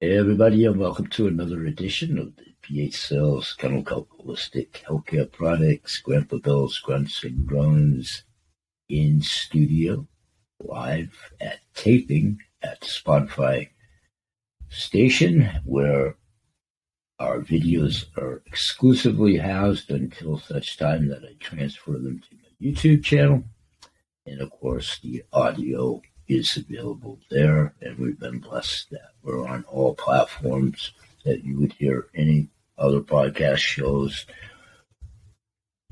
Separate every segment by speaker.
Speaker 1: Hey everybody, and welcome to another edition of the BH Sales Chemical Holistic Healthcare Products, Grandpa Bill's Grunts and Groans in studio, live at taping at Spotify station, where our videos are exclusively housed until such time that I transfer them to my YouTube channel. And of course, the audio is available there, and we've been blessed that we're on all platforms that you would hear any other podcast shows.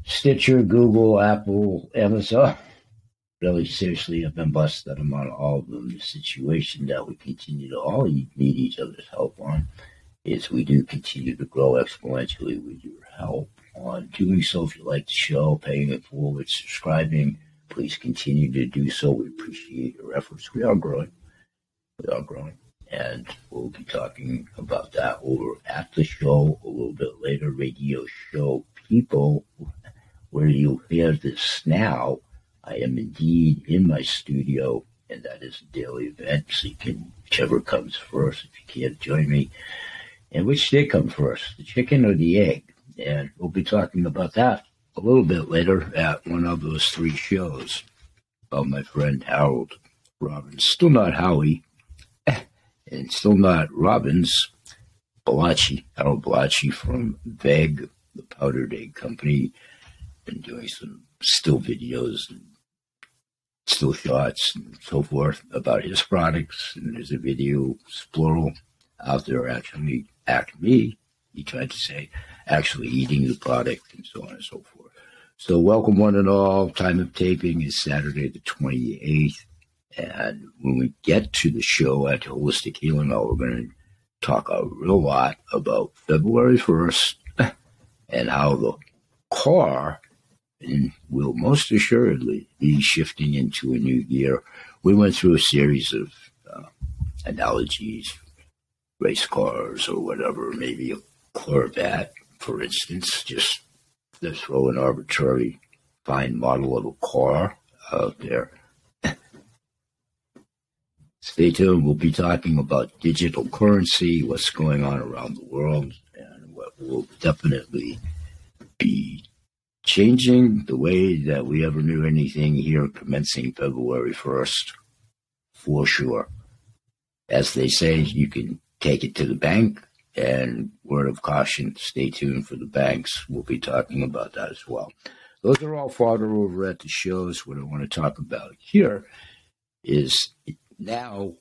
Speaker 1: Stitcher, Google, Apple, Amazon. Really, seriously, I've been blessed that I'm on all of them. The situation that we continue to all need each other's help on is we do continue to grow exponentially with your help on doing so. If you like the show, paying it forward, subscribing, Please continue to do so. We appreciate your efforts. We are growing. We are growing. And we'll be talking about that over at the show a little bit later. Radio show people, where you'll hear this now. I am indeed in my studio, and that is a daily event. So you can, whichever comes first, if you can't join me. And which did come first, the chicken or the egg? And we'll be talking about that a little bit later at one of those three shows about my friend Harold Robbins. Still not Howie, and still not Robbins. Balachi, Harold Balachi from VEG, the Powdered Egg Company, been doing some still videos and still shots and so forth about his products. And there's a video, plural, out there actually, Acme, he tried to say, actually eating the product and so on and so forth. So, welcome one and all. Time of taping is Saturday the 28th. And when we get to the show at Holistic Healing Hour, we're going to talk a real lot about February 1st and how the car will most assuredly be shifting into a new gear. We went through a series of uh, analogies, race cars or whatever, maybe a Corvette, for instance, just to throw an arbitrary fine model of a car out there. Stay tuned. We'll be talking about digital currency, what's going on around the world, and what will definitely be changing the way that we ever knew anything here commencing February 1st, for sure. As they say, you can take it to the bank, and word of caution, stay tuned for the banks. We'll be talking about that as well. Those are all fodder over at the shows. What I want to talk about here is now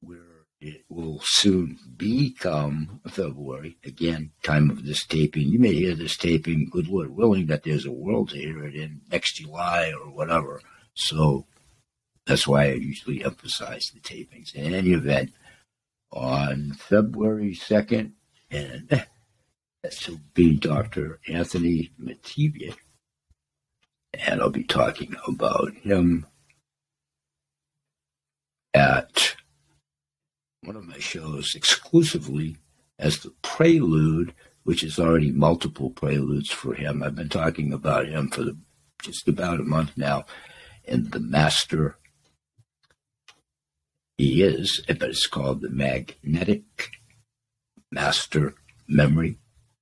Speaker 1: where it will soon become February. Again, time of this taping. You may hear this taping, good Lord willing, that there's a world to hear it in next July or whatever. So that's why I usually emphasize the tapings. In any event, on February 2nd, and eh, that's to be Dr. Anthony Metivier. And I'll be talking about him at one of my shows exclusively as the prelude, which is already multiple preludes for him. I've been talking about him for the, just about a month now, and the master he is, but it's called the magnetic master memory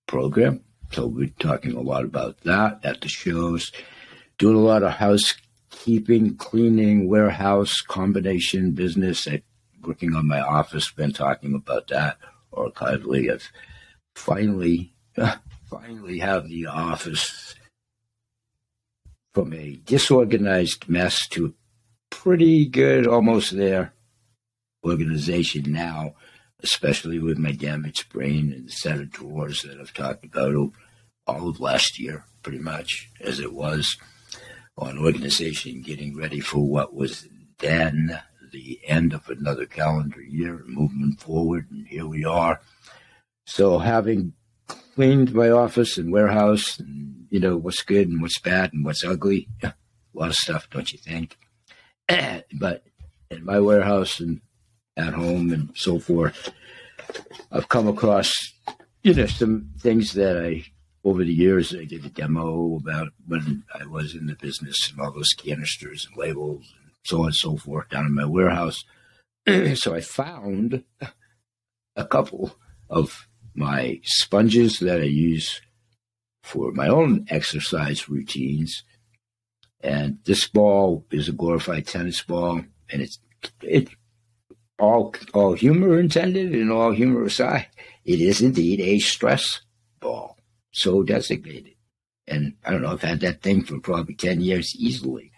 Speaker 1: program. So we're talking a lot about that at the shows. Doing a lot of housekeeping, cleaning, warehouse combination business. At, working on my office, been talking about that archivally. I've finally, finally have the office from a disorganized mess to a pretty good, almost there organization now, especially with my damaged brain and the set of drawers that I've talked about all of last year, pretty much as it was on organization getting ready for what was then the end of another calendar year and moving forward. And here we are. So having cleaned my office and warehouse and, you know, what's good and what's bad and what's ugly, a lot of stuff, don't you think? but in my warehouse and at home and so forth. I've come across, you know, some things that I, over the years, I did a demo about when I was in the business and all those canisters and labels and so on and so forth down in my warehouse. so I found a couple of my sponges that I use for my own exercise routines. And this ball is a glorified tennis ball, and it's it all all humor intended and all humor aside. It is indeed a stress ball, so designated. And I don't know, I've had that thing for probably ten years easily.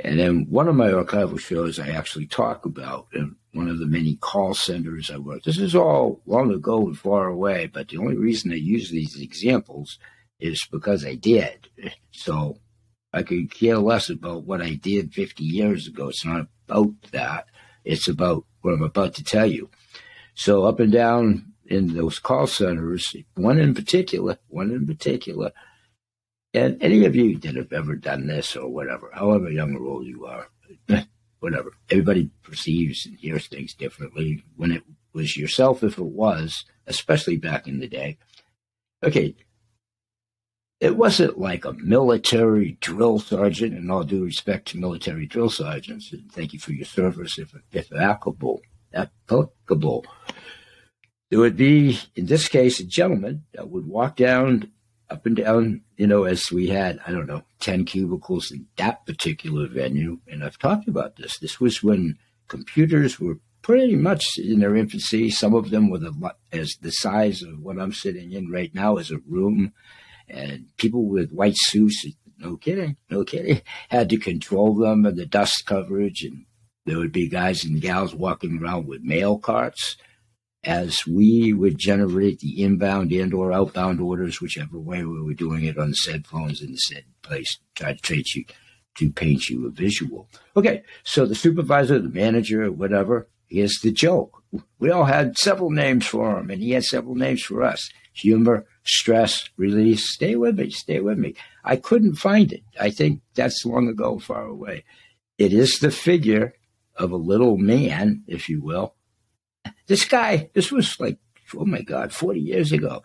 Speaker 1: And then one of my archival shows I actually talk about in one of the many call centers I worked. This is all long ago and far away, but the only reason I use these examples is because I did. So I could care less about what I did 50 years ago. It's not about that. It's about what I'm about to tell you. So up and down in those call centers, one in particular, one in particular, and any of you that have ever done this or whatever, however young or old you are, whatever, everybody perceives and hears things differently. When it was yourself, if it was, especially back in the day, okay, it wasn't like a military drill sergeant, and all due respect to military drill sergeants, and thank you for your service if, if applicable. Applicable. There would be, in this case, a gentleman that would walk down up and down, you know, as we had, I don't know, 10 cubicles in that particular venue. And I've talked about this. This was when computers were pretty much in their infancy. Some of them were the, as the size of what I'm sitting in right now as a room. And people with white suits, no kidding, no kidding, had to control them and the dust coverage. And there would be guys and gals walking around with mail carts as we would generate the inbound and or outbound orders, whichever way we were doing it on said phones in the said place, try to trace you to paint you a visual. Okay, so the supervisor, the manager, whatever, here's the joke. We all had several names for him, and he had several names for us. Humor, stress, release. Stay with me, stay with me. I couldn't find it. I think that's long ago, far away. It is the figure of a little man, if you will, this guy, this was like, oh my God, 40 years ago.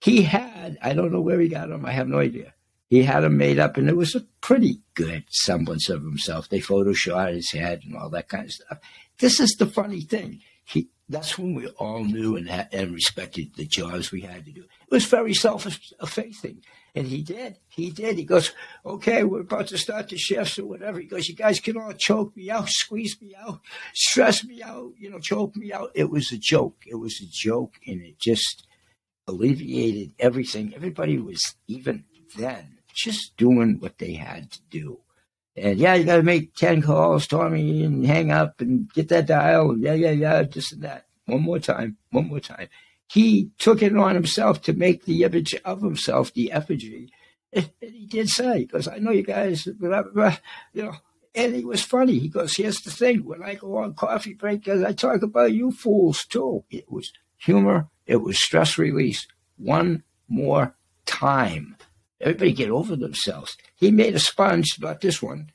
Speaker 1: He had, I don't know where he got him, I have no idea. He had him made up, and it was a pretty good semblance of himself. They photoshopped his head and all that kind of stuff. This is the funny thing. He, that's when we all knew and, and respected the jobs we had to do. It was very self-effacing. And he did. He did. He goes, okay, we're about to start the shifts or whatever. He goes, you guys can all choke me out, squeeze me out, stress me out, you know, choke me out. It was a joke. It was a joke. And it just alleviated everything. Everybody was even then just doing what they had to do. And yeah, you got to make 10 calls, Tommy, and hang up and get that dial. Yeah, yeah, yeah, this and that. One more time. One more time he took it on himself to make the image of himself, the effigy. And he did say, because I know you guys, blah, blah, blah, you know, and he was funny. He goes, here's the thing, when I go on coffee break, I talk about you fools too. It was humor. It was stress release. One more time. Everybody get over themselves. He made a sponge about this one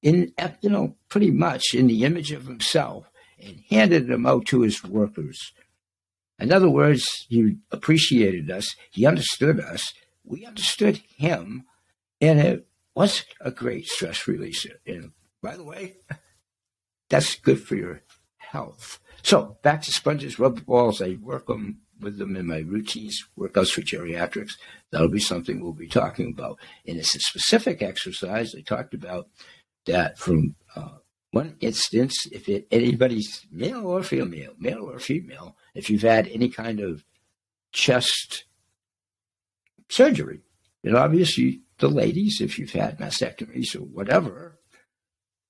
Speaker 1: in, you know, pretty much in the image of himself and handed them out to his workers. In other words, he appreciated us, he understood us, we understood him, and it was a great stress releaser. And by the way, that's good for your health. So back to sponges, rubber balls. I work them with them in my routines, workouts for geriatrics. That'll be something we'll be talking about. And it's a specific exercise I talked about that from uh, one instance, if it, anybody's male or female, male or female, if you've had any kind of chest surgery, and obviously the ladies, if you've had mastectomies or whatever,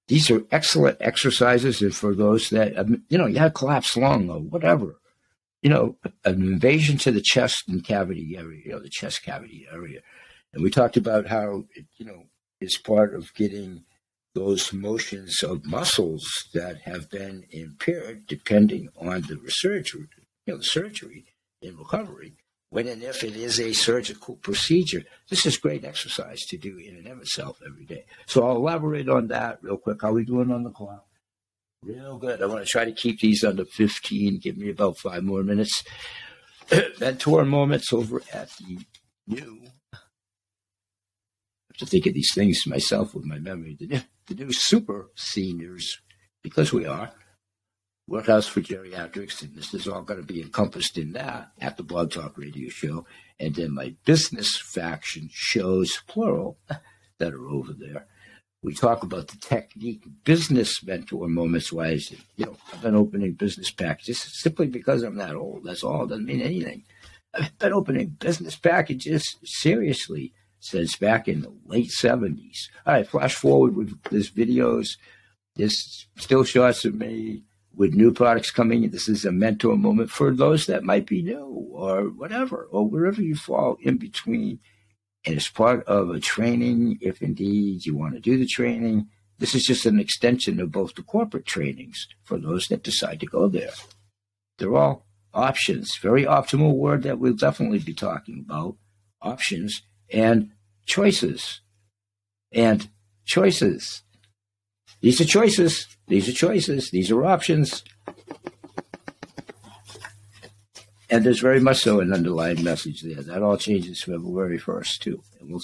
Speaker 1: these are excellent exercises. And for those that, um, you know, you had collapsed lung or whatever, you know, an invasion to the chest and cavity area, you know, the chest cavity area. And we talked about how, it, you know, is part of getting those motions of muscles that have been impaired depending on the surgery, you know, the surgery in recovery. When and if it is a surgical procedure, this is great exercise to do in and of itself every day. So I'll elaborate on that real quick. How we doing on the clock? Real good. I want to try to keep these under 15. Give me about five more minutes. Mentor moments over at the new to think of these things myself with my memory. The, the new super seniors, because we are, Workouts for Geriatrics, and this is all going to be encompassed in that at the Blog Talk Radio Show. And then my business faction shows, plural, that are over there. We talk about the technique, business mentor moments wise. You know, I've been opening business packages simply because I'm that old. That's all. It doesn't mean anything. I've been opening business packages seriously since back in the late 70s. All right, flash forward with this videos. This still shots of me with new products coming. This is a mentor moment for those that might be new or whatever, or wherever you fall in between. And it's part of a training, if indeed you want to do the training. This is just an extension of both the corporate trainings for those that decide to go there. They're all options. Very optimal word that we'll definitely be talking about. Options and choices. And choices. These are choices. These are choices. These are options. And there's very much so an underlying message there. That all changes February 1st, too. And we'll,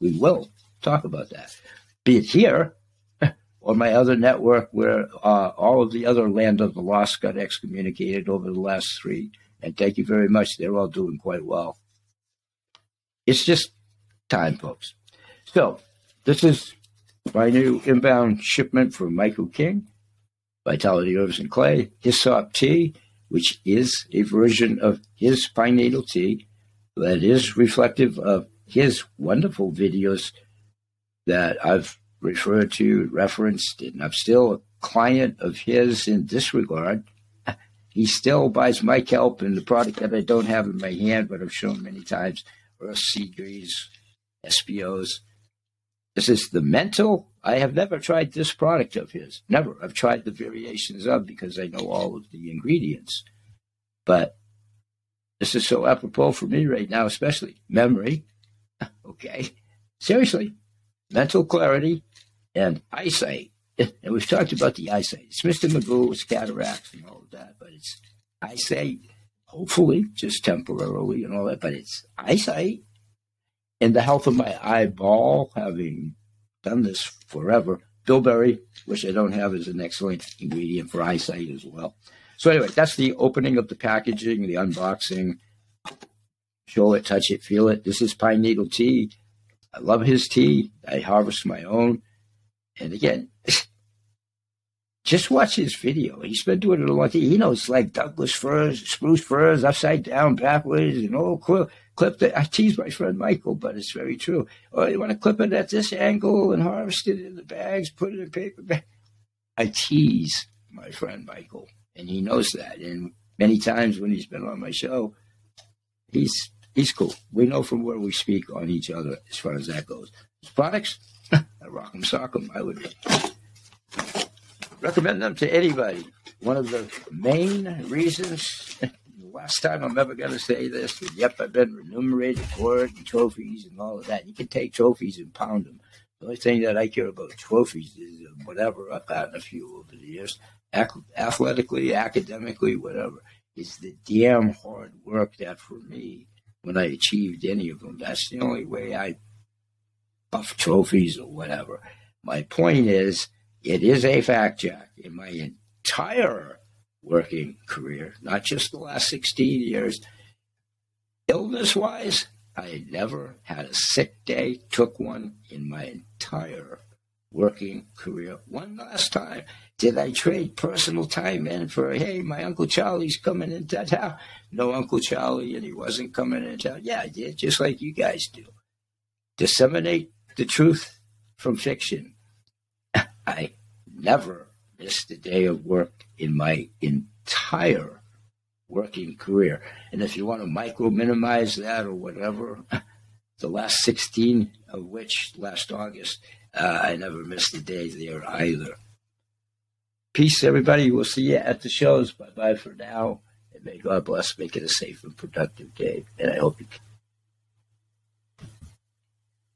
Speaker 1: we will talk about that. Be it here or my other network where uh, all of the other land of the lost got excommunicated over the last three. And thank you very much. They're all doing quite well. It's just time, folks. So, this is my new inbound shipment from Michael King, Vitality Herbs and Clay, Hyssop Tea, which is a version of his pine needle tea that is reflective of his wonderful videos that I've referred to, referenced, and I'm still a client of his in this regard. He still buys my kelp and the product that I don't have in my hand, but I've shown many times, Seedries, SBOs. This is the mental. I have never tried this product of his. Never. I've tried the variations of because I know all of the ingredients. But this is so apropos for me right now, especially memory. okay. Seriously. Mental clarity and eyesight. And we've talked about the eyesight. It's Mr. It's cataracts and all of that, but it's eyesight, hopefully, just temporarily and all that, but it's eyesight. And the health of my eyeball, having done this forever. Bilberry, which I don't have, is an excellent ingredient for eyesight as well. So anyway, that's the opening of the packaging, the unboxing. Show it, touch it, feel it. This is pine needle tea. I love his tea. I harvest my own. And again, just watch his video. He's been doing it a long time. He knows like Douglas firs, spruce firs, upside down, backwards, and all clip, clip. I tease ah, my friend Michael, but it's very true. Oh, you want to clip it at this angle and harvest it in the bags, put it in paper bag. Ah, I tease my friend Michael, and he knows that. And many times when he's been on my show, he's he's cool. We know from where we speak on each other as far as that goes. His products, I rock them, sock them. I would recommend them to anybody. One of the main reasons, last time I'm ever going to say this, yep, I've been remunerated for it and trophies and all of that. You can take trophies and pound them. The only thing that I care about trophies is uh, whatever. I've gotten a few over the years, athletically, academically, whatever. It's the damn hard work that for me, when I achieved any of them, that's the only way I buff trophies or whatever. My point is, it is a fact, Jack. In my entire working career, not just the last 16 years, illness wise, I never had a sick day, took one in my entire working career. One last time, did I trade personal time in for, hey, my Uncle Charlie's coming into town? No Uncle Charlie, and he wasn't coming into town. Yeah, I did, just like you guys do. Disseminate the truth from fiction. I never missed a day of work in my entire working career. And if you want to micro minimize that or whatever, the last 16 of which last August, uh, I never missed a day there either. Peace, everybody. We'll see you at the shows. Bye bye for now. And may God bless. Make it a safe and productive day. And I hope you